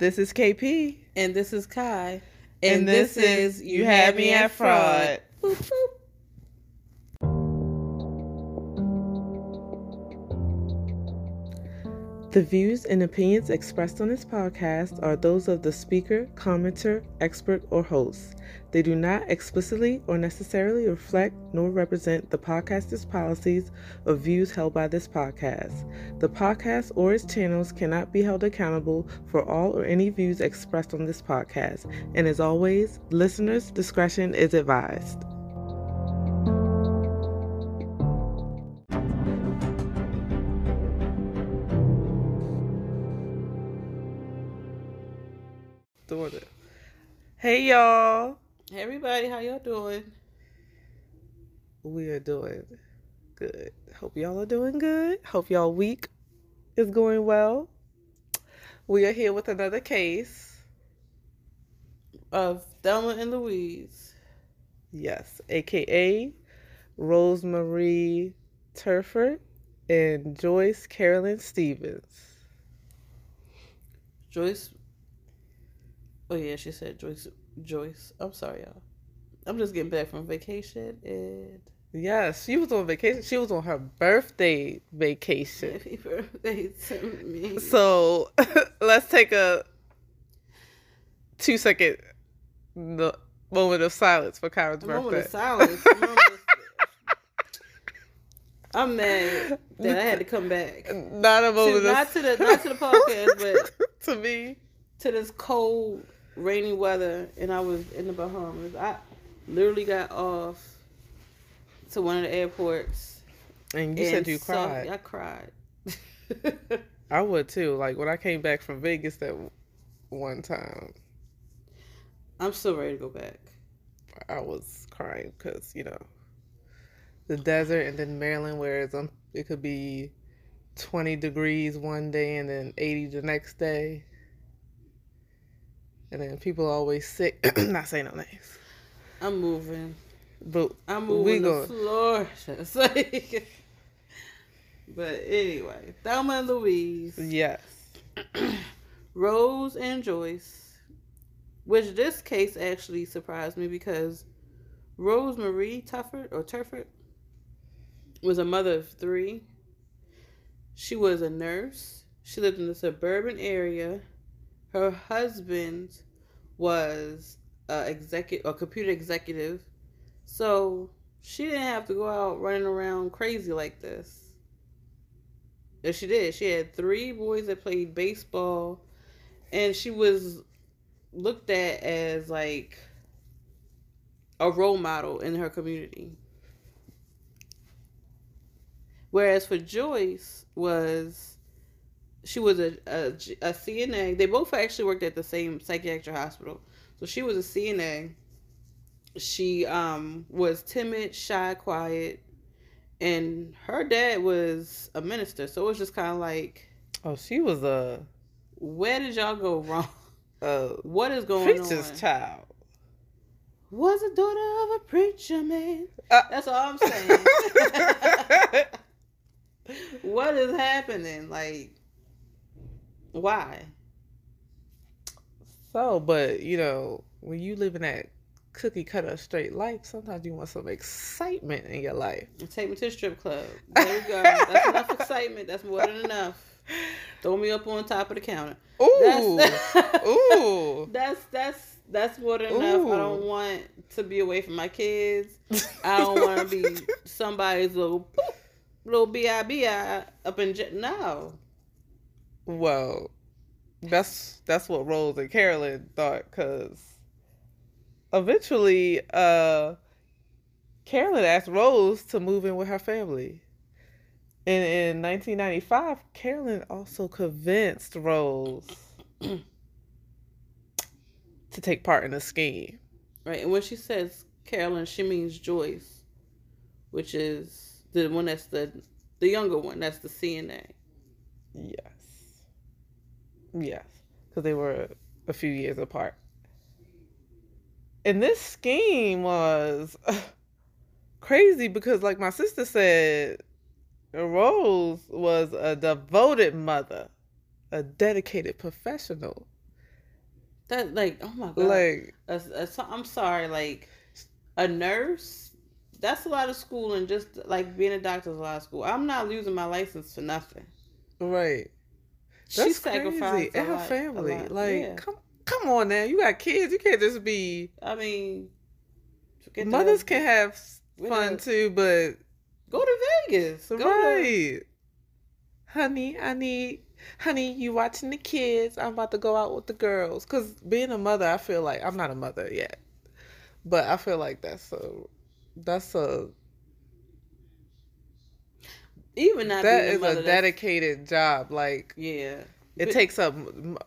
This is KP. And this is Kai. And, this, is You Had Me at Fraud. Boop, boop. The views and opinions expressed on this podcast are those of the speaker, commenter, expert, or host. They do not explicitly or necessarily reflect nor represent the podcaster's policies or views held by this podcast. The podcast or its channels cannot be held accountable for all or any views expressed on this podcast. And as always, listeners' discretion is advised. Hey y'all. Hey everybody, how y'all doing? We are doing good. Hope y'all are doing good. Hope y'all week is going well. We are here with another case. Of Thelma and Louise. Yes, aka Rose Marie Turford and Joyce Carolyn Stevens. Joyce. Oh yeah, she said Joyce. Joyce. I'm sorry, y'all. I'm just getting back from vacation and Yes, she was on vacation. She was on her birthday vacation. happy birthday to me. So let's take a two second moment of silence for Kyra's A moment birthday. of silence. A moment of- I'm mad that I had to come back. Not a moment not of to the not to the podcast, but to me. to this cold, rainy weather, and I was in the Bahamas. I literally got off to one of the airports. And you and said you saw- cried. I cried. I would too. Like when I came back from Vegas that one time, I'm still ready to go back. I was crying because you know the desert, and then Maryland, where it's, um, it could be twenty degrees one day and then eighty the next day, and then people are always sick. Not saying no names, I'm moving. but I'm We moving the going- floor. But anyway, Thelma and Louise, yes, Rose and Joyce, which this case actually surprised me because Rose Marie Tufford or Turford was a mother of three. She was a nurse. She lived in the suburban area. Her husband was a executive, a computer executive. So she didn't have to go out running around crazy like this. If she did, she had three boys that played baseball, and she was looked at as like a role model in her community. Whereas for Joyce was she was a, a, a CNA. They both actually worked at the same psychiatric hospital. So she was a CNA. She um was timid, shy, quiet, and her dad was a minister. So it was just kind of like, oh, she was a, where did y'all go wrong? a What is going preacher's on? child. Was a daughter of a preacher man. Uh. That's all I'm saying. what is happening? Like, why? So, but you know, when you live in that cookie cutter straight life, sometimes you want some excitement in your life. Take me to the strip club. There you go. That's enough excitement. That's more than enough. Throw me up on top of the counter. Ooh, That's, ooh. that's that's that's more than enough. I don't want to be away from my kids. I don't want to be somebody's little little bi up in j- no. Well, that's that's what Rose and Carolyn thought, because eventually, uh, Carolyn asked Rose to move in with her family. And in 1995, Carolyn also convinced Rose to take part in the scheme. Right, and when she says Carolyn, she means Joyce, which is the one that's the the younger one. That's the CNA. Yes. Yes. Because they were a few years apart. And this scheme was crazy because, like my sister said, Rose was a devoted mother, a dedicated professional. That like, oh my god. Like, I'm sorry, like a nurse. That's a lot of schooling. Just like being a doctor is a lot of school. I'm not losing my license for nothing. right. She That's sacrificed crazy. And her lot- family. Like, Yeah. come come on now. You got kids. You can't just be I mean, mothers can have fun too, but go to Vegas. Go to, right. Honey, I need honey, you watching the kids. I'm about to go out with the girls. Cause being a mother, I feel like I'm not a mother yet. But I feel like that's a that's a even not that is a a dedicated job. Like Yeah. it But- takes up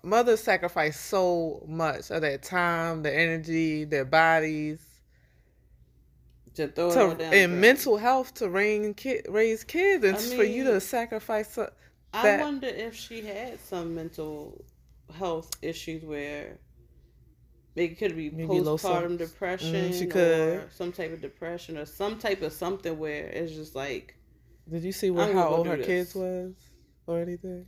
mothers sacrifice so much of their time, their energy, their bodies to throw it down. and mental health to raise kid, raise kids, and I for you to sacrifice. So, I wonder if she had some mental health issues where it could be Maybe postpartum depression Mm, she could. or some type of depression or some type of something where it's just like did you see what how old her this. kids was or anything?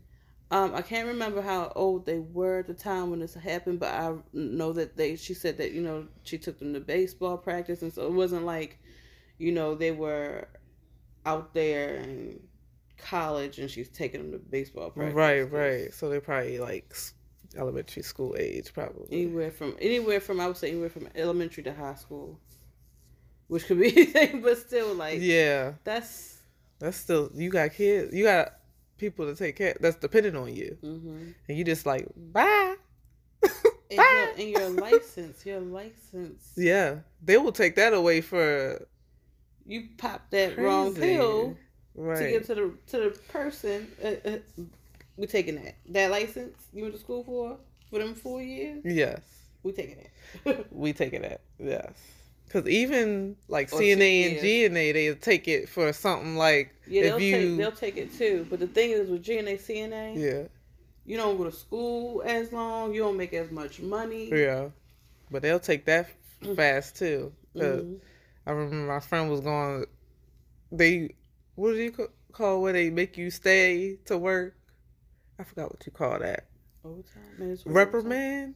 um I can't remember how old they were at the time when this happened, but I know that they she said that, you know, she took them to baseball practice and so it wasn't like, you know, they were out there in college and she's taking them to baseball practice. Right, right. So they're probably like elementary school age, probably. Anywhere from anywhere from I would say anywhere from elementary to high school, which could be anything, but still like Yeah, that's that's still you got kids. You got people to take care. That's dependent on you, hmm and you just like bye. and, your, Bye. and your license, your license, Yeah, they will take that away for you pop that wrong crazy. pill to Right. give to the to the person. Uh, uh, we taking that that license you went to school for for them four years. Yes, We taking it. we taking it. Yes, because even like Or CNA and. GNA, they take it for something like yeah, they'll if you take they'll take it too. But the thing is with GNA CNA, yeah you don't go to school as long. You don't make as much money. yeah, but they'll take that fast too. 'Cause Mhm. I remember my friend was going. They what do you call where they make you stay to work? I forgot what you call that. Overtime, mandatory Reprimand.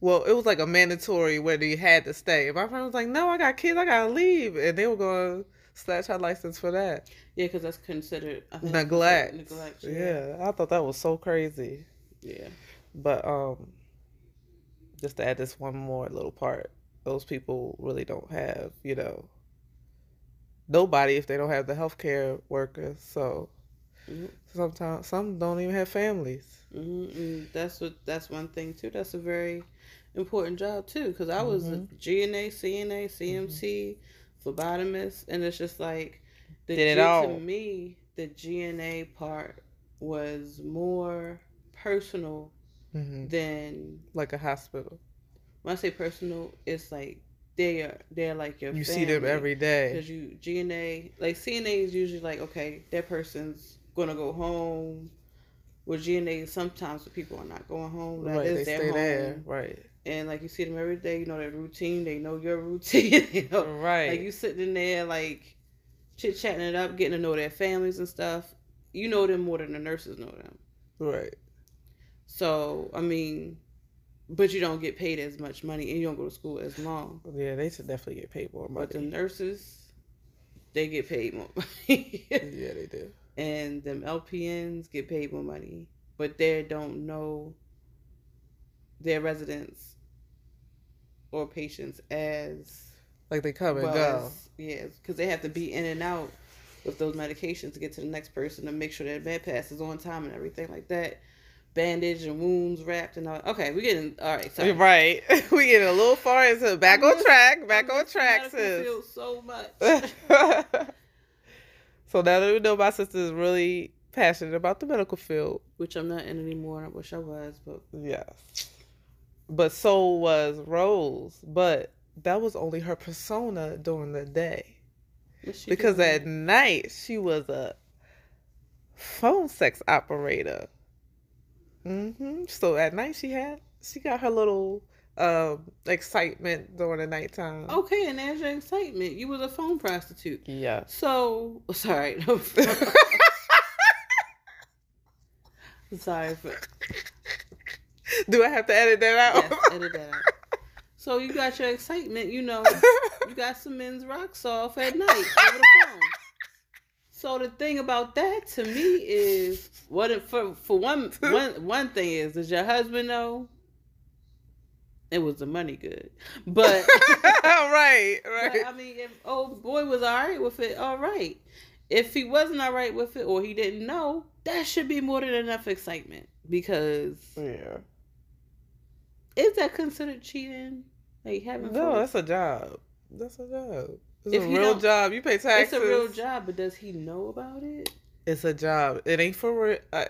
Well, it was like a mandatory where they had to stay. And my friend was like, "No, I got kids. I gotta leave," and they were going to slash her license for that Yeah, because that's considered I neglect. considered Neglect. yeah, I thought that was so crazy. Yeah. But um, just to add this one more little part, those people really don't have, you know, nobody if they don't have the healthcare workers. So Mhm. sometimes some don't even have families. hmm that's what that's one thing too. That's a very important job too. Because I was a Mhm. GNA, CNA, CMT, phlebotomist, and it's just like the Did it G- all. to me the GNA part was more personal hmm than Like a hospital, when I say personal, it's like they are they're like your you see them every day. Because you GNA, like CNA is usually like, okay, that person's gonna go home. With GNA, sometimes the people are not going home. That Right, is they their stay home. there. Right, And like you see them every day, you know their routine. They know your routine. you know, right. like you sitting in there, like chit chatting it up, getting to know their families and stuff. You know them more than the nurses know them. right. So I mean, but you don't get paid as much money, and you don't go to school as long. Yeah, they should definitely get paid more money. But the nurses, they get paid more money. yeah, they do. And them LPNs get paid more money, but they don't know their residents or patients as Like they come and well go. as yeah, because they have to be in and out with those medications to get to the next person to make sure that bed pass is on time and everything like that. Bandage and wounds wrapped and all. Okay, we're getting all right. Sorry. Right. we get a little far into back I on track. Back on track, sis. so much. so now that we know my sister is really passionate about the medical field, Which I'm not in anymore. I wish I was, but yes. But so was Rose. But that was only her persona during the day. Because doing? at night she was a phone sex operator. hmm So at night she had she got her little um excitement during the nighttime. Okay, and there's your excitement. You was a phone prostitute. yeah. So sorry. sorry for Do I have to edit that out? Yes, edit that out. So you got your excitement, you know. You got some men's rocks off at night over the phone. So the thing about that to me is what if for for one one one thing is does your husband know it was the money good, but right, right. but, I mean, if old boy was all right with it, all right. If he wasn't all right with it or he didn't know, that should be more than enough excitement because yeah. is that considered cheating? Like having No, that's a job. That's a job. It's If a real job. You pay taxes. It's a real job, but does he know about it? It's a job. It ain't for real. Uh,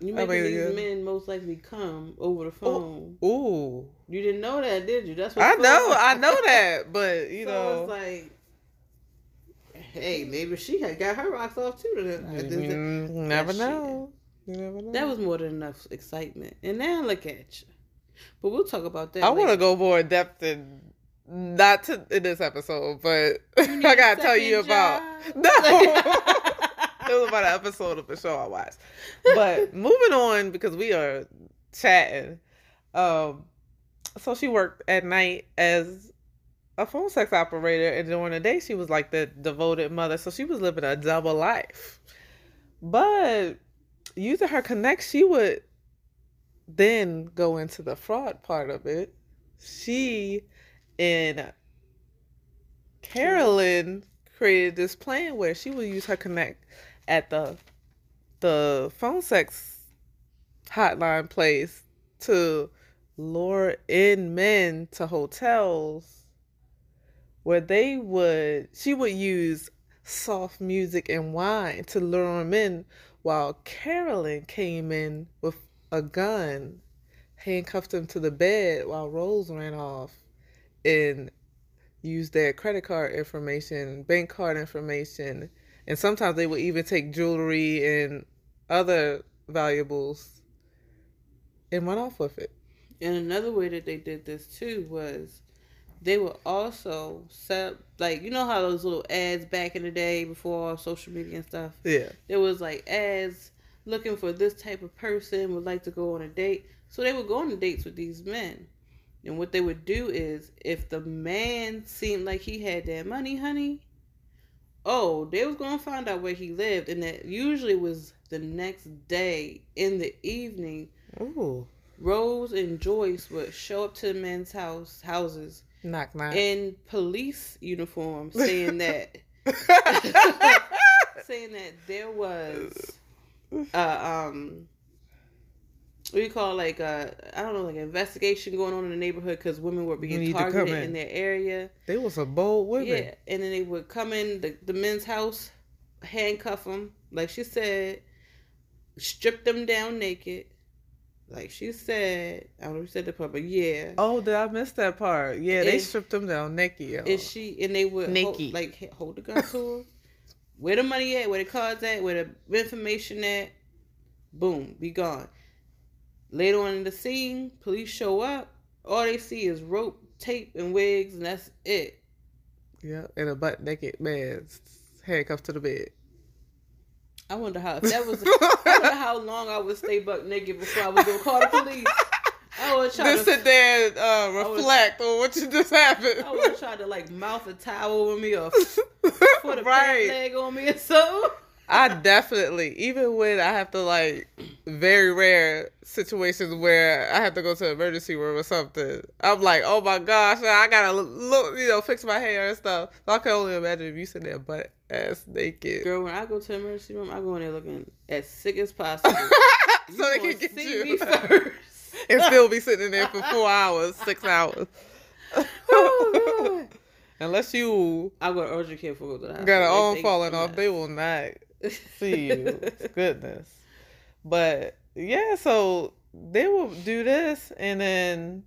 You making these yeah. men most likely come over the phone. uh, ooh. You didn't know that, did you? That's what I know. I know that. But, you so know. it's like, hey, maybe she had got her rocks off too. you never that know. You never know. That was more than enough excitement. And now look at you. But we'll talk about that. I want to go more in depth in not to in this episode, but I gotta tell you second about job? no. It was about an episode of the show I watched. But moving on because we are chatting. Um, so she worked at night as a phone sex operator, and during the day she was like the devoted mother. So she was living a double life. But using her connect, she would then go into the fraud part of it. She and Carolyn created this plan where she would use her connect at the the phone sex hotline place to lure in men to hotels where they would she would use soft music and wine to lure them in while Carolyn came in with a gun handcuffed them to the bed while Rose ran off and used their credit card information, bank card information, and sometimes they would even take jewelry and other valuables and run off with it. And another way that they did this too was they would also set up, like you know how those little ads back in the day before social media and stuff. Yeah. There was like ads looking for this type of person would like to go on a date. So they would go on dates with these men. And what they would do is if the man seemed like he had that money, honey, oh, they was gonna find out where he lived and that usually was the next day in the evening Ooh. Rose and Joyce would show up to the men's house houses Knock knock. in police uniform saying that saying that there was uh um what you call like uh I don't know like an investigation going on in the neighborhood because women were You being targeted in. in their area. they was a bold women. Yeah, and then they would come in the, the men's house, handcuff them, like she said, strip them down naked, like she said. I don't know if she said the part, but yeah. Oh, did I miss that part? Yeah, they stripped them down naked. Yo. Is she and they would hold, like hold the gun to her? Where the money at? Where the cards at? Where the information at? Boom, be gone. Later on in the scene, police show up. All they see is rope, tape, and wigs, and that's it. yeah, and a butt naked man handcuffed to the bed. I wonder how if that was. I wonder how long I would stay buck naked before I was gonna call the police. I would try Just to. sit there and uh, reflect on what you just happened. I would try to like mouth a towel over me or put a right. leg on me or something. I definitely, even when I have to like very rare situations where I have to go to the emergency room or something, I'm like, oh my gosh, I gotta look, you know, fix my hair and stuff. So I can only imagine if you sit there butt ass naked, Girl, when I go to the emergency room, I go in there looking as sick as possible. so they can get see you me first. and still be sitting in there for four hours, six hours. Oh. Unless you I go to urgent care for the hospital. got an arm falling off, they will not see you. Goodness. But yeah, so they will do this and then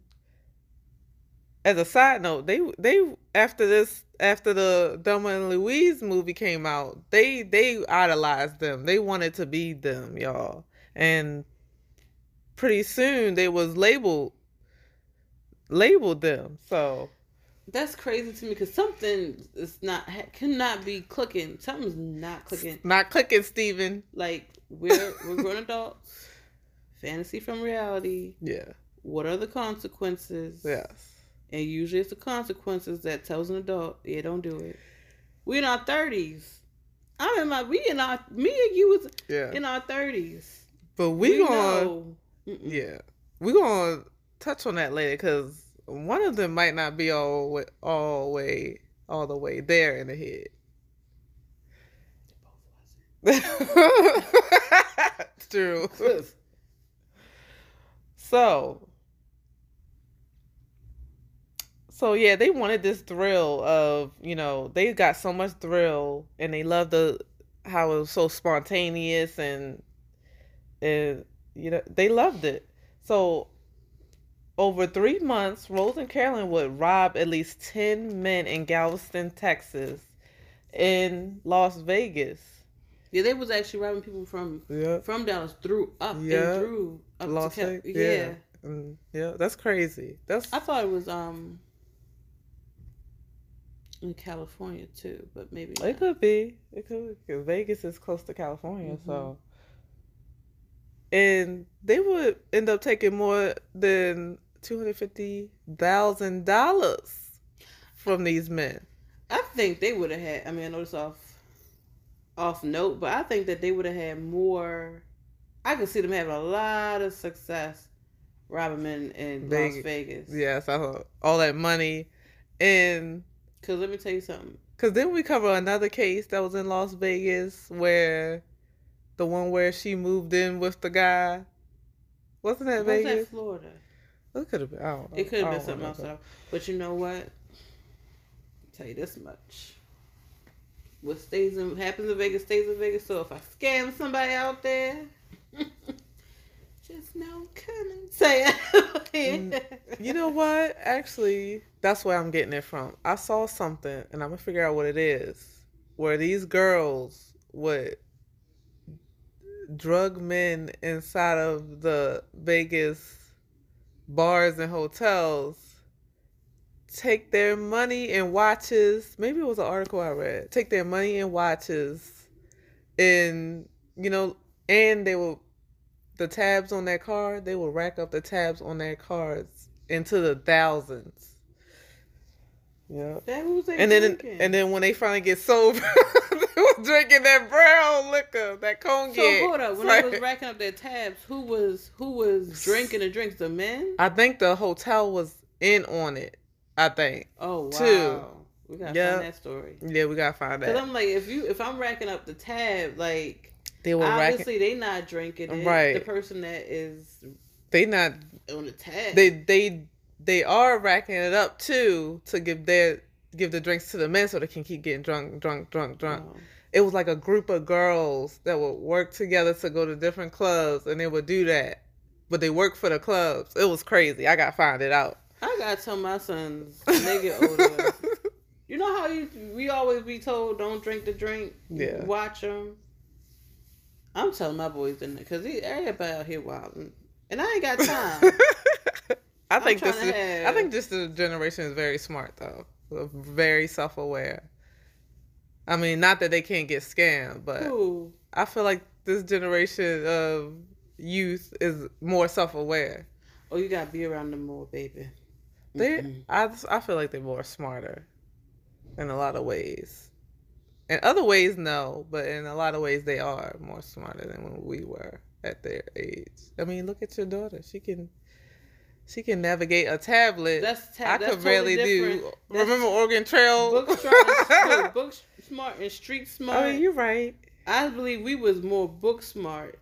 as a side note, they they after this after the Thelma and Louise movie came out, they they idolized them. They wanted to be them, y'all. And pretty soon they was labeled labeled them. So That's crazy to me because something is not cannot be clicking. Something's not clicking. not clicking, Steven. Like we're we're grown adults, fantasy from reality. Yeah. What are the consequences? Yes. And usually it's the consequences that tells an adult, yeah, don't do it. We in our thirties. I'm in my we in our me and you was Yeah. in our thirties. But we, gonna know. Yeah we gonna touch on that later because one of them might not be all all way all the way there in the head. It's True. So, so yeah, they wanted this thrill of you know they got so much thrill and they loved the how it was so spontaneous and and you know they loved it. So over three months, Rose and Carolyn would rob at least ten men in Galveston, Texas, in Las Vegas. Yeah, they was actually robbing people from Yeah, from Dallas through up Yeah. and through up Las to Cal- yeah. Yeah. Mm, yeah, that's crazy. That's I thought it was um in California too, but maybe It could be. It could. Cause Vegas is close to California, Mhm. so. And they would end up taking more than two hundred fifty thousand dollars from these men. I think they would have had. I mean, I know it's off off note, but I think that they would have had more. I could see them having a lot of success robbing men in Las Vegas. Vegas. Yes, I all that money, and Cause let me tell you something. because then we cover another case that was in Las Vegas where the one where she moved in with the guy. Wasn't that Vegas? Was that Vegas? Florida? It could have been. I don't know. It could have been something else. But you know what? I'll tell you this much. What stays in happens in Vegas stays in Vegas. So if I scam somebody out there, just know coming. Say it. Mm, you know what? Actually, that's where I'm getting it from. I saw something, and I'm gonna figure out what it is. Where these girls would drug men inside of the Vegas bars and hotels, take their money and watches. Maybe it was an article I read. Take their money and watches, and you know, and they will the tabs on their card, they will rack up the tabs on their cards into the thousands. Yeah. That And then and then when they finally get sober, was drinking that brown liquor, that cognac. so hold up. When Right. they was racking up their tabs, who was who was drinking the drinks? The men? I think the hotel was in on it. I think. Oh wow. Two. We gotta Yeah. find that story. Yeah, we gotta find that. Cause. I'm like, if you if I'm racking up the tab, like They were racking. obviously they not drinking it. Right. The person that is They not. on the tab. They they they are racking it up too to give their give the drinks to the men so they can keep getting drunk, drunk, drunk, drunk. Oh. It was like a group of girls that would work together to go to different clubs and they would do that but they worked for the clubs it was crazy i gotta find it out I gotta tell my sons when they get older. you know how you we always be told don't drink the drink. Yeah. Watch them. I'm telling my boys in there because everybody out here wilding, and I ain't got time. i think this is to i have- think this generation is very smart though very self-aware i mean not that they can't get scammed but Ooh, i feel like this generation of youth is more self-aware oh, you gotta be around them more, baby. They. I, I feel like they're more smarter in a lot of ways. In other ways, no, but in a lot of ways, they are more smarter than when we were at their age. I mean, look at your daughter; she can, she can navigate a tablet. That's ta- I that's could barely totally do. That's Remember Oregon Trail? book smart, book smart and street smart. I mean, you're right. I believe we was more book smart.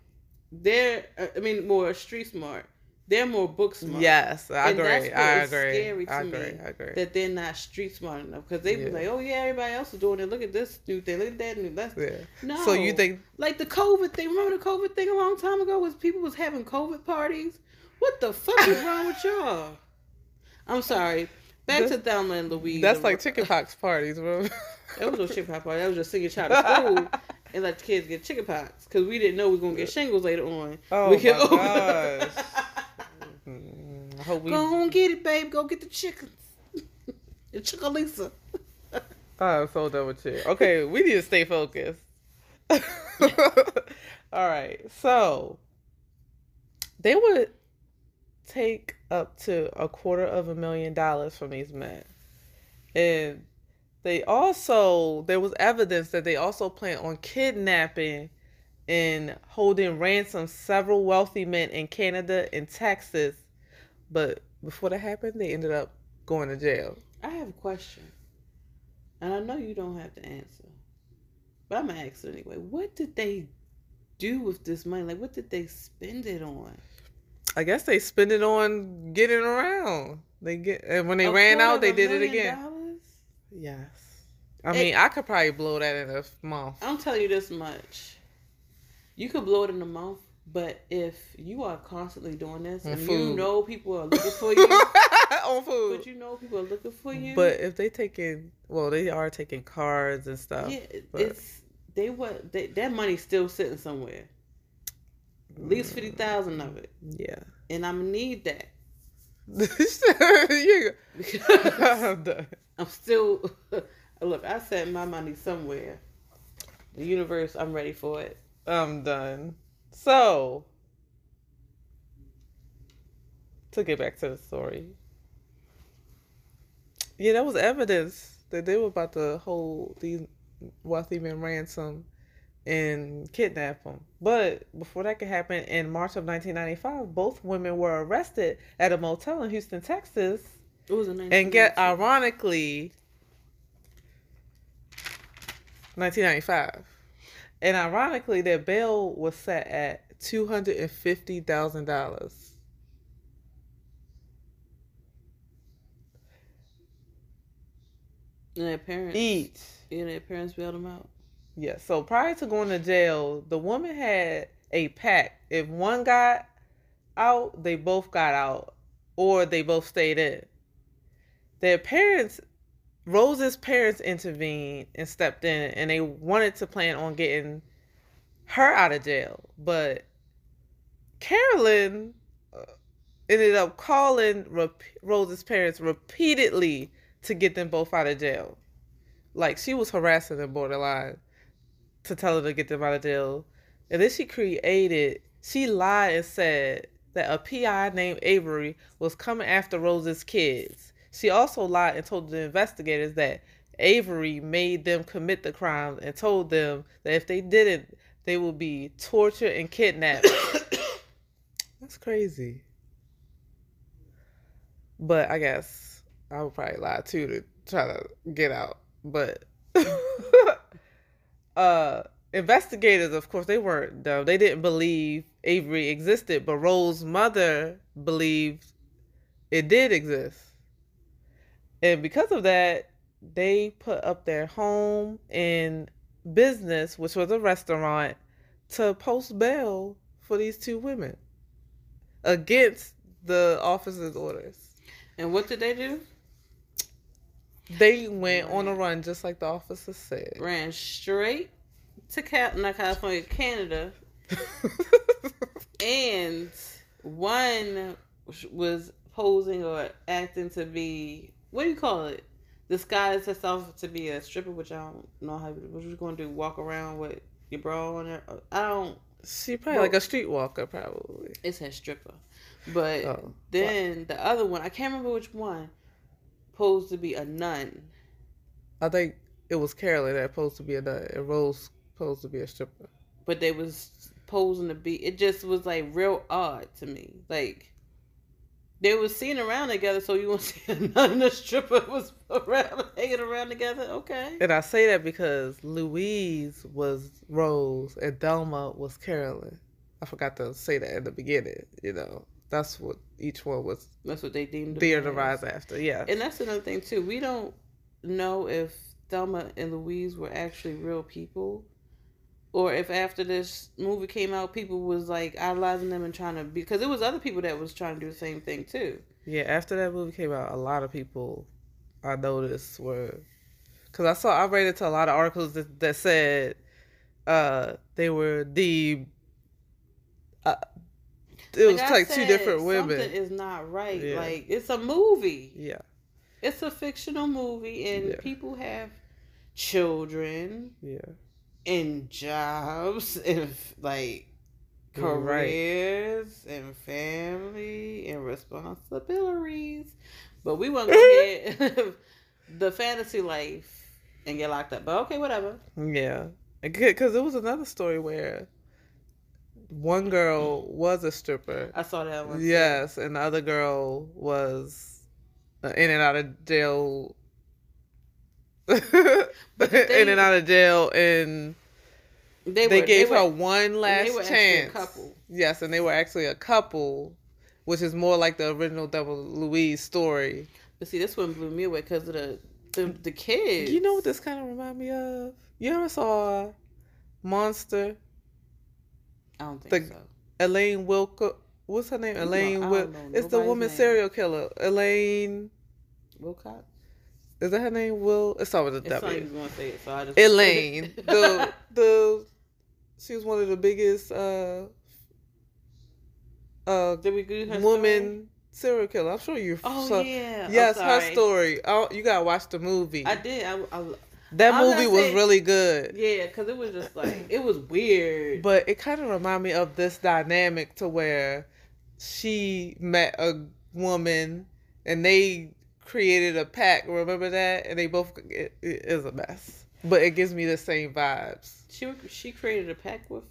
They're, uh, I mean, more street smart. They're more book smart. Yes, I And agree. I agree. scary to I me, agree. I agree. That they're not street smart enough because they Yeah. be like, oh yeah, everybody else is doing it. Look at this new thing. Look at that new. That's yeah. no. So you think? like the COVID thing? Remember the COVID thing a long time ago? Was people was having COVID parties? What the fuck is wrong with y'all? I'm sorry. Back That's- to Thelma and Louise. That's like chickenpox parties, bro. That was no chicken pox party. That was just singing child to school and let the kids get chicken pox because we didn't know we were gonna get shingles later on. Oh we my gosh. Mm, I hope we. Go on, get it, babe. Go get the chickens. the chicken Lisa. I'm so done with you. Okay, we need to stay focused. All right, so they would take up to a quarter of a million dollars from these men. And they also there was evidence that they also plan on kidnapping and holding ransom several wealthy men in Canada and Texas. But before that happened, they ended up going to jail. I have a question. And I know you don't have to answer. But I'm gonna ask it anyway. What did they do with this money? Like what did they spend it on? I guess they spend it on getting around. They get and when they A ran out, they did it again. dollars? Yes. I It- mean, I could probably blow that in a month. I'm telling you this much. You could blow it in a month, but if you are constantly doing this On and you know people are looking for you, on food. but you know people are looking for you, But if they taking, well, they are taking cards and stuff. yeah, but- it's they what they, that money's still sitting somewhere. At least mm. fifty thousand of it, Yeah. and I'm gonna need that I'm done. I'm still look. I set my money somewhere. The universe, I'm ready for it. I'm done. So, to get back to the story, yeah, that was evidence that they were about to hold these wealthy men ransom and kidnap them. But before that could happen, in March of 1995, both women were arrested at a motel in Houston, Texas. It was a And get ironically, 1995. And ironically, their bail was set at $250,000. and their parents Each. and their parents bailed them out. Yeah. So prior to going to jail, the woman had a pact. If one got out, they both got out, or they both stayed in. Their parents, Rose's parents intervened and stepped in, and they wanted to plan on getting her out of jail. But Carolyn uh, ended up calling rep- Rose's parents repeatedly to get them both out of jail. Like she was harassing them borderline to tell her to get them out of jail. And then she created, she lied and said that a PI named Avery was coming after Rose's kids. She also lied and told the investigators that Avery made them commit the crimes and told them that if they didn't, they would be tortured and kidnapped. That's crazy. But I guess I would probably lie too to try to get out. But uh investigators of course they weren't dumb. They didn't believe Avery existed, but Rose's mother believed it did exist. And because of that, they put up their home and business, which was a restaurant, to post bail for these two women against the officer's orders. And what did they do? They went on a run just like the officer said. Ran straight to Cal- not California, Canada, and one was posing or acting to be what do you call it? Disguised herself to be a stripper, which I don't know how. What you gonna do? Walk around with your bra on there? I don't. she probably Well- like a streetwalker, probably. It's says stripper, but Oh, then the other one, I can't remember which one, posed to be a nun. I think it was Carolyn that was supposed to be a nut, and Rose supposed to be a stripper. but they was posing to be it just was like real odd to me like they was seen around together so you want to see a nun and a stripper was around hanging around together okay And I say that because Louise was Rose and Thelma was Carolyn. I forgot to say that in the beginning. You know, that's what each one was that's what they deemed there to rise after. Yeah. and that's another thing too we don't know if Thelma and Louise were actually real people or if after this movie came out people was like idolizing them and trying to because it was other people that was trying to do the same thing too Yeah, after that movie came out, a lot of people I noticed were because I saw I read into a lot of articles that, that said uh they were the uh, it was I like two different women. Something is not right. Yeah. Like it's a movie. Yeah, It's a fictional movie, and Yeah. people have children yeah. and jobs, and like, You're right. careers and family and responsibilities. But we want to ahead the fantasy life and get locked up. But okay, whatever. Yeah, because it was another story where one girl was a stripper. I saw that one. Yes, and the other girl was in and out of jail. the in and out of jail, and They, they, were, gave they her were, one they last were chance. a couple. Yes, and they were actually a couple, which is more like the original Double Louise story. But see, this one blew me away because of the the, the kids. You know what this kind of remind me of? You ever saw Monster? I don't think the- so. Elaine Wilco. What's her name? Elaine. I Wil- it's the woman name. serial killer. Elaine. Wilcox. Is that her name? Will. It's all with a W. to say it, so I just Elaine. the the. She was one of the biggest uh uh Did we do her woman story? serial killer. I'm sure you. Oh saw- yeah. Yes, her story. Oh, you gotta watch the movie. I did. I, I that movie was really good. yeah, because it was just like it was weird. But it kind of reminded me of this dynamic to where she met a woman and they created a pack. Remember that? And they both it, it is a mess, but it gives me the same vibes. she she created a pack with.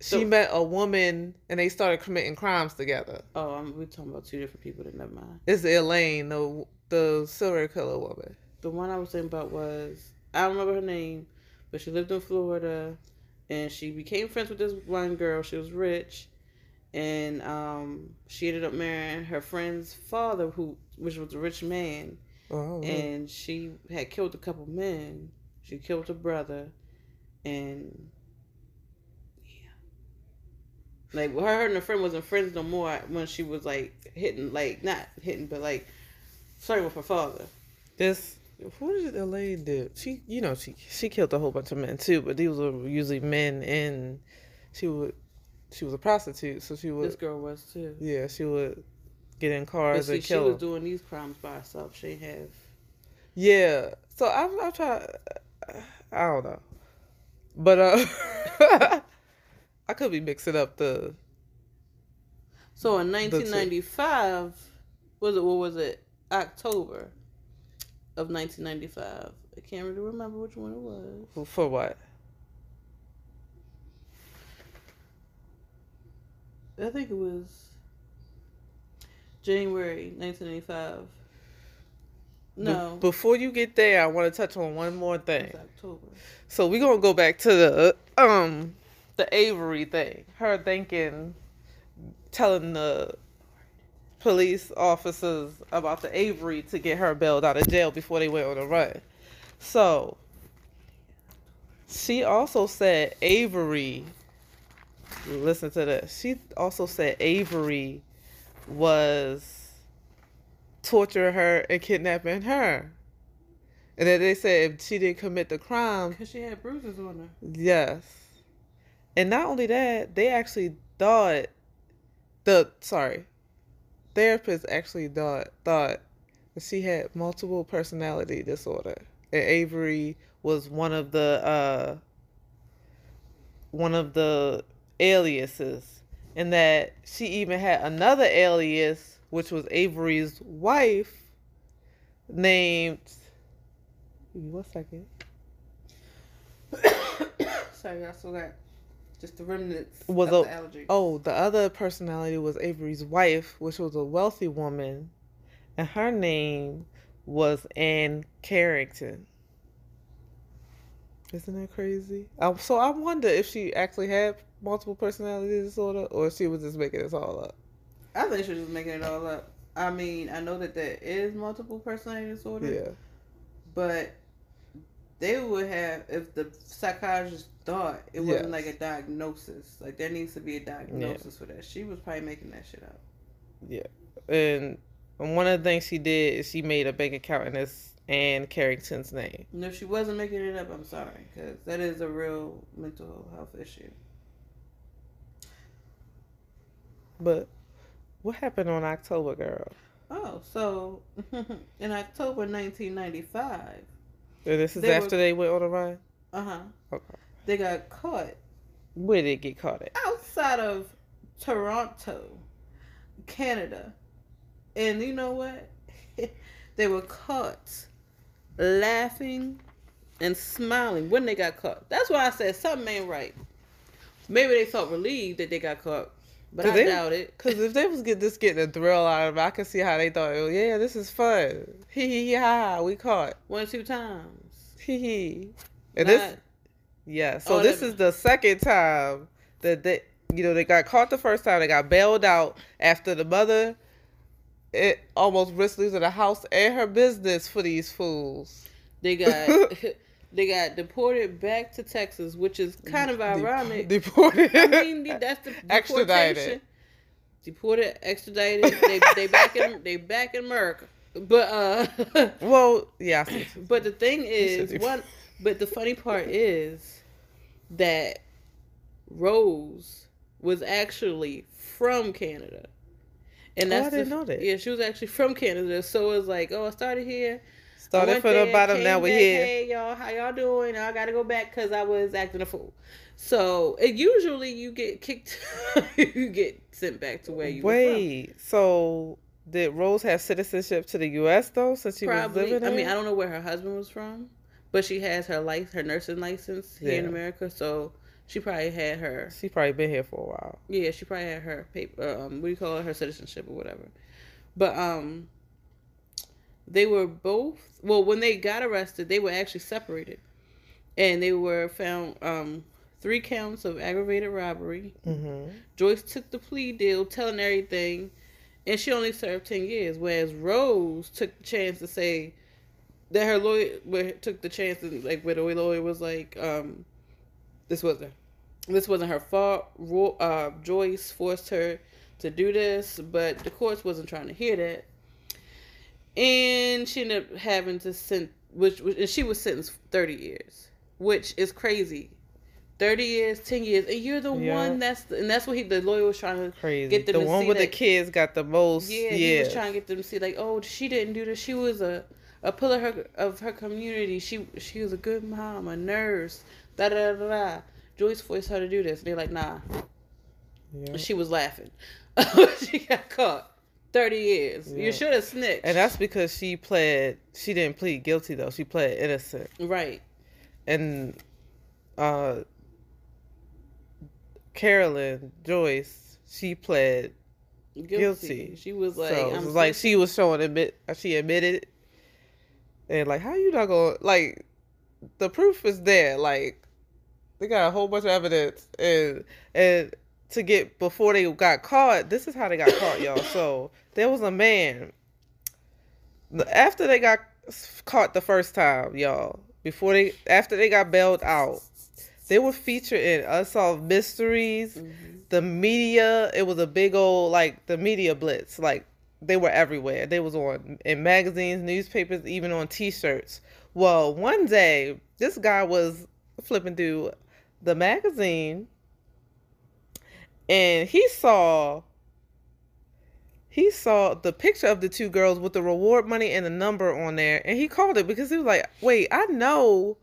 She So- met a woman and they started committing crimes together. Oh, I'm, we're talking about two different people. Then never mind. It's Elaine, the the serial killer woman. The one I was thinking about was I don't remember her name, but she lived in Florida, and she became friends with this one girl. She was rich, and um, she ended up marrying her friend's father, who which was a rich man. Oh, and she had killed a couple men. She killed her brother, and yeah, like her, her and her friend wasn't friends no more when she was like hitting, like not hitting, but like flirting with her father. this. What did Elaine do? She, you know, she she killed a whole bunch of men too, but these were usually men, and she would she was a prostitute, so she would This girl was too. Yeah, she would get in cars see, and she kill. was them. doing these crimes by herself. She didn't have. yeah, so I'm I'm trying. I don't know, but uh, I could be mixing up the. So in 1995, was it what was it? October of 1995. I can't really remember which one it was. For what? I think it was January 1985. No, Be- before you get there, I want to touch on one more it's thing. October. So we're gonna go back to the um the Avery thing. Her thinking, telling the police officers about the Avery to get her bailed out of jail before they went on a run. So she also said Avery. Listen to this. She also said Avery was torturing her and kidnapping her. And then they said if she didn't commit the crime, Because she had bruises on her. Yes. And not only that, they actually thought the sorry. Therapist actually thought thought that she had multiple personality disorder. And Avery was one of the uh one of the aliases. And that she even had another alias, which was Avery's wife, named Give me one second. Sorry, I still got just the remnants Was of a- the allergy. Oh, the other personality was Avery's wife, which was a wealthy woman, and her name was Anne Carrington. Isn't that crazy? Um, so I wonder if she actually had multiple personality disorder, or she was just making this all up. I think she was just making it all up. I mean, I know that there is multiple personality disorder, Yeah, but they would have if the psychologist thought it wasn't Yes. like a diagnosis. Like there needs to be a diagnosis for that. She was probably making that shit up. Yeah, and one of the things she did is she made a bank account in this Anne Carrington's name. And if she wasn't making it up, I'm sorry, because that is a real mental health issue. But what happened on October, girl? Oh, so in October 1995, And This is They were- after they went on a ride? uh huh, Okay. They got caught Where did it get caught at? outside of Toronto, Canada. And you know what? they were caught laughing and smiling when they got caught. That's why I said something ain't right. Maybe they felt relieved that they got caught, but I they, doubt it. Because if they was get just getting a thrill out of it, I can see how they thought, oh, yeah, this is fun. Hee hee ha, we caught. One two times. Hee hee. And Not- this, yeah. So Oh, this is the second time that they, you know, they got caught the first time. They got bailed out after the mother, it almost risked losing the house and her business for these fools. they got they got deported back to Texas, which is kind of Dep- ironic. Deported. I mean, that's the Extradited. Deported, extradited. they they back in they back in America. But uh well, yeah. But the thing is, one. But the funny part is that Rose was actually from Canada, and Oh, I that's didn't the- know that. Yeah, she was actually from Canada. So it was like, oh, I started here. Started from the bottom, now we're here. Hey y'all, how y'all doing? I gotta go back because I was acting a fool. So it, usually you get kicked, you get sent back to where you were Wait, so did Rose have citizenship to the U.S. though, since she from. was Probably. living there? I mean, I don't know where her husband was from, but she has her life, her nursing license here in America. So she probably had her. She probably been here for a while. Yeah, she probably had her paper. Um, what do you call it? Her citizenship or whatever. But um, they were both. Well, when they got arrested, they were actually separated, and they were found um three counts of aggravated robbery. Mm-hmm. Joyce took the plea deal, telling everything, and she only served ten years. Whereas Rose took the chance to say that her lawyer took the chance, and like where the lawyer was like, um, "This wasn't, this wasn't her fault." Ro- Uh, Joyce forced her to do this, but the courts wasn't trying to hear that, and she ended up having to send, which, which and she was sentenced thirty years, which is crazy. 30 years, 10 years, and you're the Yeah. one that's the, and that's what he the lawyer was trying to Crazy. Get them the one with the kids got the most. yeah, Yeah, he was trying to get them to see like, oh, she didn't do this. She was a a pillar of her, of her community. She she was a good mom, a nurse. Da da da da. Joyce forced her to do this. They're like, nah. Yeah. She was laughing. she got caught. Thirty years. Yeah. You should have snitched. And that's because she pled. She didn't plead guilty though. She pled innocent. right. And uh, Carolyn Joyce, she pled Guilty. Guilty. She was like, so I'm was like she was showing admit she admitted it. And like how you not gonna like the proof is there. Like they got a whole bunch of evidence. And and to get before they got caught this is how they got caught y'all. So there was a man. After they got caught the first time y'all before they after they got bailed out they were featured in unsolved mysteries Mhm. the media. It was a big old like the media blitz. Like they were everywhere. They was on in magazines newspapers even on t-shirts. Well one day this guy was flipping through the magazine and he saw he saw the picture of the two girls with the reward money and the number on there and he called it because he was like wait i know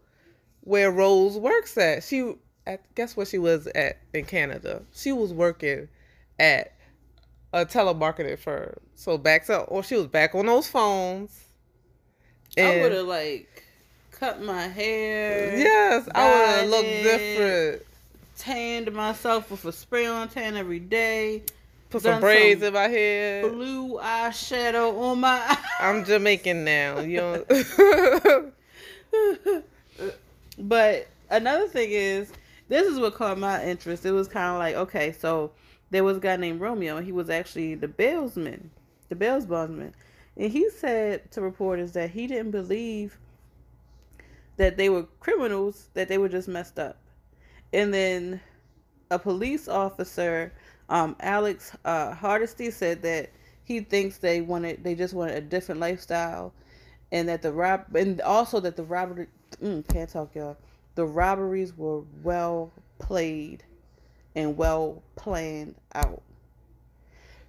where rose works at. She at guess where she was at in canada? She was working at a telemarketing firm so back to or she was back on those phones I would have like cut my hair. yes i would have looked different Tanned myself with a spray on tan every day. put some braids some in my hair Blue eyeshadow on my eyes. i'm jamaican now you know but another thing is, this is what caught my interest. It was kind of like, okay, so there was a guy named Romeo, and he was actually the bailsman, the bails bondsman. And he said to reporters that he didn't believe that they were criminals, that they were just messed up. And then a police officer, um, Alex uh, Hardesty, said that he thinks they wanted, they just wanted a different lifestyle, and that the rob, and also that the robbery, mm, can't talk, y'all. The robberies were well played and well planned out.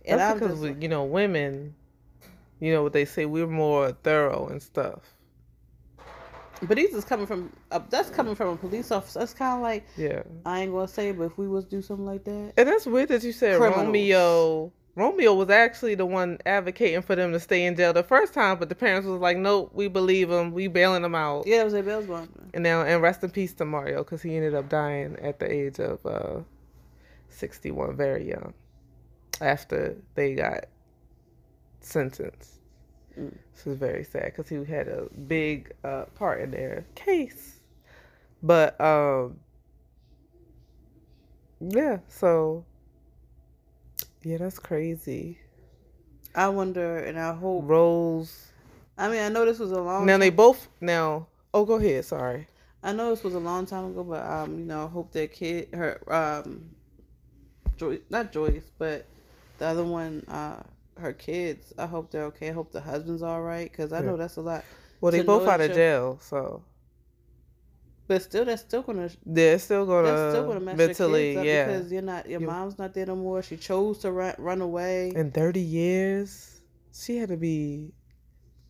And That's I'm because just we, you know women, you know what they say we're more thorough and stuff. But these is coming from uh, that's coming from a police officer. That's kind of like Yeah. I ain't gonna say, but if we was do something like that, And that's weird that you said Criminals. Romeo. Romeo was actually the one advocating for them to stay in jail the first time, but the parents was like, "Nope, we believe him. We bailing him out." yeah, that was a Bell's bond. And now, and rest in peace to Mario, because he ended up dying at the age of uh, sixty-one, very young, after they got sentenced. Mm. This is very sad because he had a big uh, part in their case. But um, yeah, so yeah, that's crazy. I wonder, and I hope. Rose. I mean, I know this was a long. Now they both now. Oh, go ahead. Sorry. I know this was a long time ago, but um, you know, I hope their kid, her, um, Joyce, not Joyce, but the other one, uh, her kids. I hope they're okay. I hope the husband's all right, because I Yeah. know that's a lot. Well, they both out of your- jail, so But still, that's still gonna they're still gonna that's still gonna mess mentally, your kids up yeah. because you're not your You- mom's not there no more. She chose to run run away. In thirty years, she had to be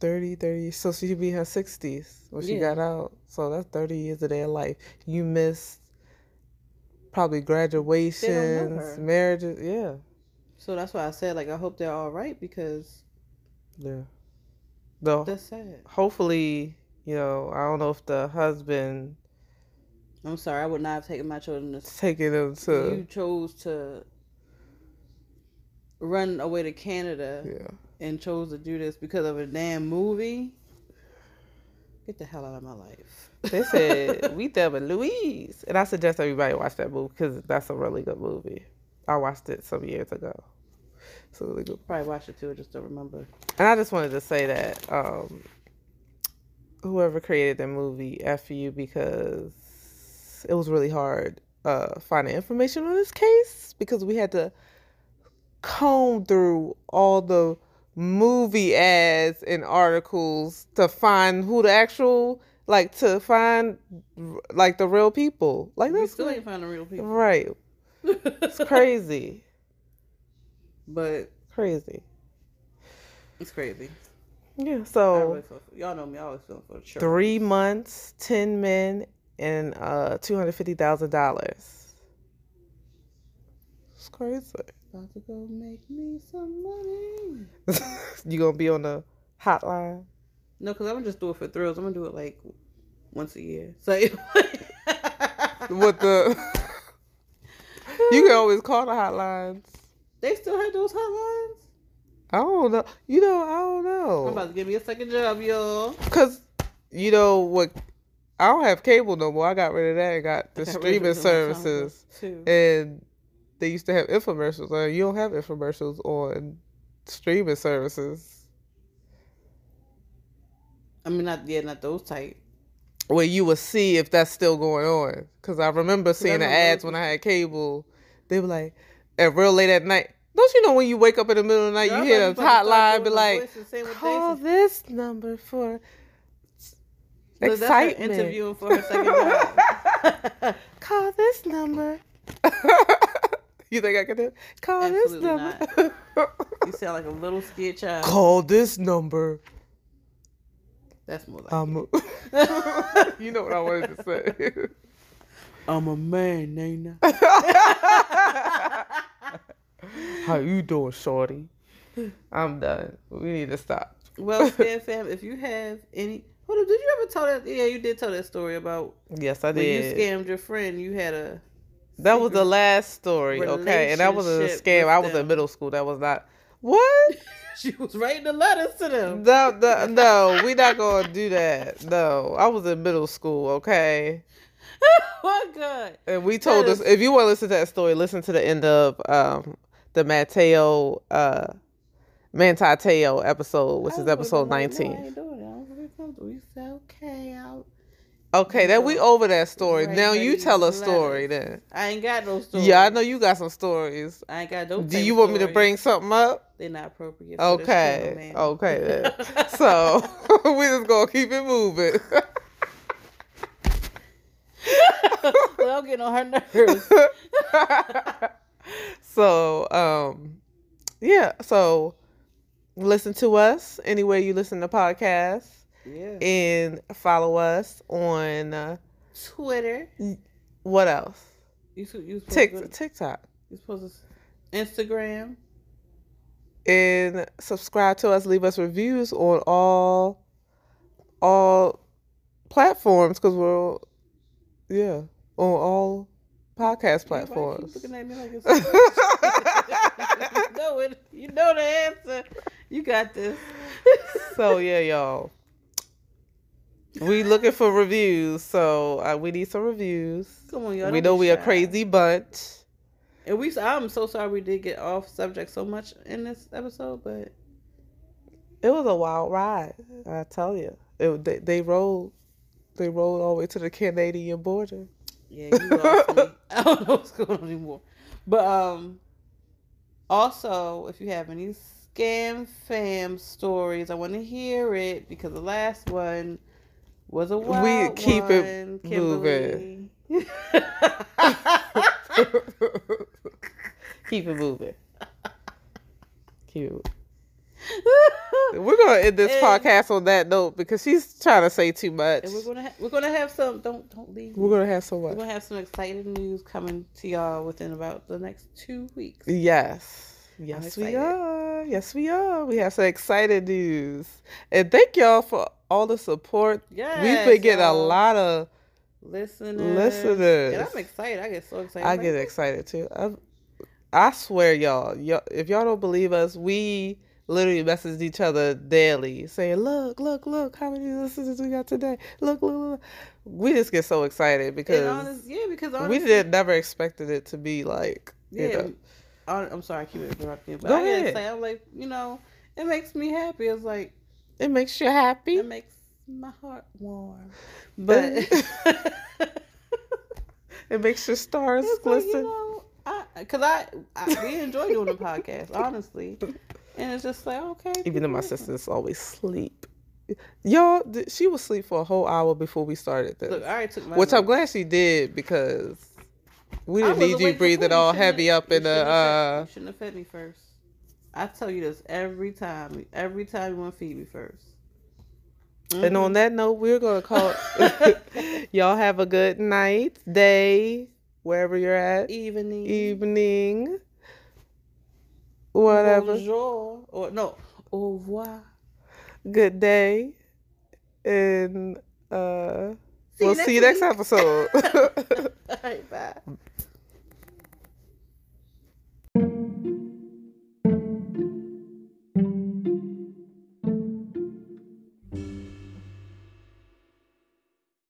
30, 30 So she'd be in her sixties when she Yeah. got out. So that's thirty years of their life. You missed probably graduations, marriages. Yeah, So that's why I said like I hope they're all right because yeah. The that's sad. hopefully, you know, I don't know if the husband I'm sorry, I would not have taken my children to taking them to. you chose to run away to Canada yeah. and chose to do this because of a damn movie. Get the hell out of my life. They said we and Louise, and I suggest everybody watch that movie because that's a really good movie. I watched it some years ago. So really good. Probably watch it too, I just don't remember. And I just wanted to say that um, whoever created that movie, f you, because it was really hard uh, finding information on this case because we had to comb through all the movie ads and articles to find who the actual like to find like the real people. Like We that's still like- ain't finding real people. right. It's crazy, but crazy. it's crazy. Yeah. So. really feel y'all know me, I always feel for the church. three months, ten men, and uh two hundred fifty thousand dollars. It's crazy. About to go make me some money. you gonna be on the hotline? No, because I'm gonna just do it for thrills. I'm gonna do it like once a year. So What the? you can always call the hotlines. they still have those hotlines. I don't know. You know, I don't know. I'm about to give me a second job, y'all. Cause you know what? I don't have cable no more. I got rid of that and got the I got streaming it a long time ago, services. and they used to have infomercials. Uh, you don't have infomercials on streaming services I mean, not yeah, not those type. where you would see if that's still going on. Because I remember seeing the ads when I had cable. They were like, at real late at night. Don't you know when you wake up in the middle of the night, Girl, you hear thought the you about to start hotline be like, voices, saying what they call this number for her excitement. interviewing for her second. Call this number. you think I can do? it? Call Absolutely this number. you sound like a little scared child. Call this number. That's more like. I'm. A... you know what I wanted to say. I'm a man, Nana. How you doing, shorty? I'm done. We need to stop. well, Scam Fam, if you have any. Hold up, did you ever tell that? Yeah, you did tell that story about Yes, I when you did. scammed your friend. You had a. that was the last story, okay? And that was a scam. I was them. in middle school. That was not. What? She was writing the letters to them. No, no, no. We not gonna do that. No, I was in middle school, okay? what good? And we told us is- if you want to listen to that story, listen to the end of um the Matteo uh Mantateo episode, which is was episode like, no, I nineteen. ain't doing it. I don't feel comfortable. You said okay. I'll... Okay, then we over that story. Right, now you tell a story then. I ain't got no stories. Yeah, I know you got some stories. I ain't got no. Do you want me to bring something up? They're not appropriate. For this Okay. channel, Okay then. So we just gonna keep it moving. well, I'm getting on her nerves. so um yeah, so listen to us anywhere you listen to podcasts. Yeah. And follow us on uh, Twitter. what else? You you to, TikTok. you supposed to Instagram. And subscribe to us. Leave us reviews on all all platforms because we're yeah on all podcast platforms. looking at me like you know it. You know the answer. You got this. so yeah, y'all. We looking for reviews, so uh, we need some reviews. Come on, y'all. we know we a shy. crazy bunch. And we. I'm so sorry we did get off subject so much in this episode, but It was a wild ride, I tell you. It, they, they rolled, they rolled all the way to the Canadian border. yeah, you lost me. I don't know what's going on anymore. But um, also if you have any scam fam stories, I want to hear it because the last one was a wild we keep one, it Kimberly. Keep it moving. Cute. We're gonna end this And- podcast on that note because she's trying to say too much. And we're gonna ha- we're gonna have some. Don't don't leave. We're gonna have so We're gonna have some exciting news coming to y'all within about the next two weeks. Yes. Yes, we are. Yes, we are. We have some exciting news. And thank y'all for all the support. Yeah. We've been getting a lot of listeners. Listeners. And I'm excited. I get so excited. I I'm get like, excited too. I, I swear, y'all, y'all, if y'all don't believe us, we literally message each other daily, saying, "Look, look, look, how many listeners we got today? Look, look, look." We just get so excited because honest, yeah, because we did never expected it to be like, you Yeah, know, hon- I'm sorry, I keep interrupting but Go I ahead. say, I'm like, you know, it makes me happy. It's like it makes you happy. it makes my heart warm. But It makes your stars it's like, glisten. you know, I because I, I we enjoy doing the podcast, honestly, and it's just like okay. Even though my sisters always sleep. Y'all, she was asleep for a whole hour before we started this. Look, I already took my. Which I'm glad she did because we didn't need you breathing all heavy up in the shouldn't have fed- uh You shouldn't have fed me first. I tell you this every time. Every time you want to feed me 1st and on that note we're gonna call y'all have a good night, day, wherever you're at, evening, evening, whatever. bonjour, or no, au revoir. Good day. And uh See we'll you see you next episode. All right, bye.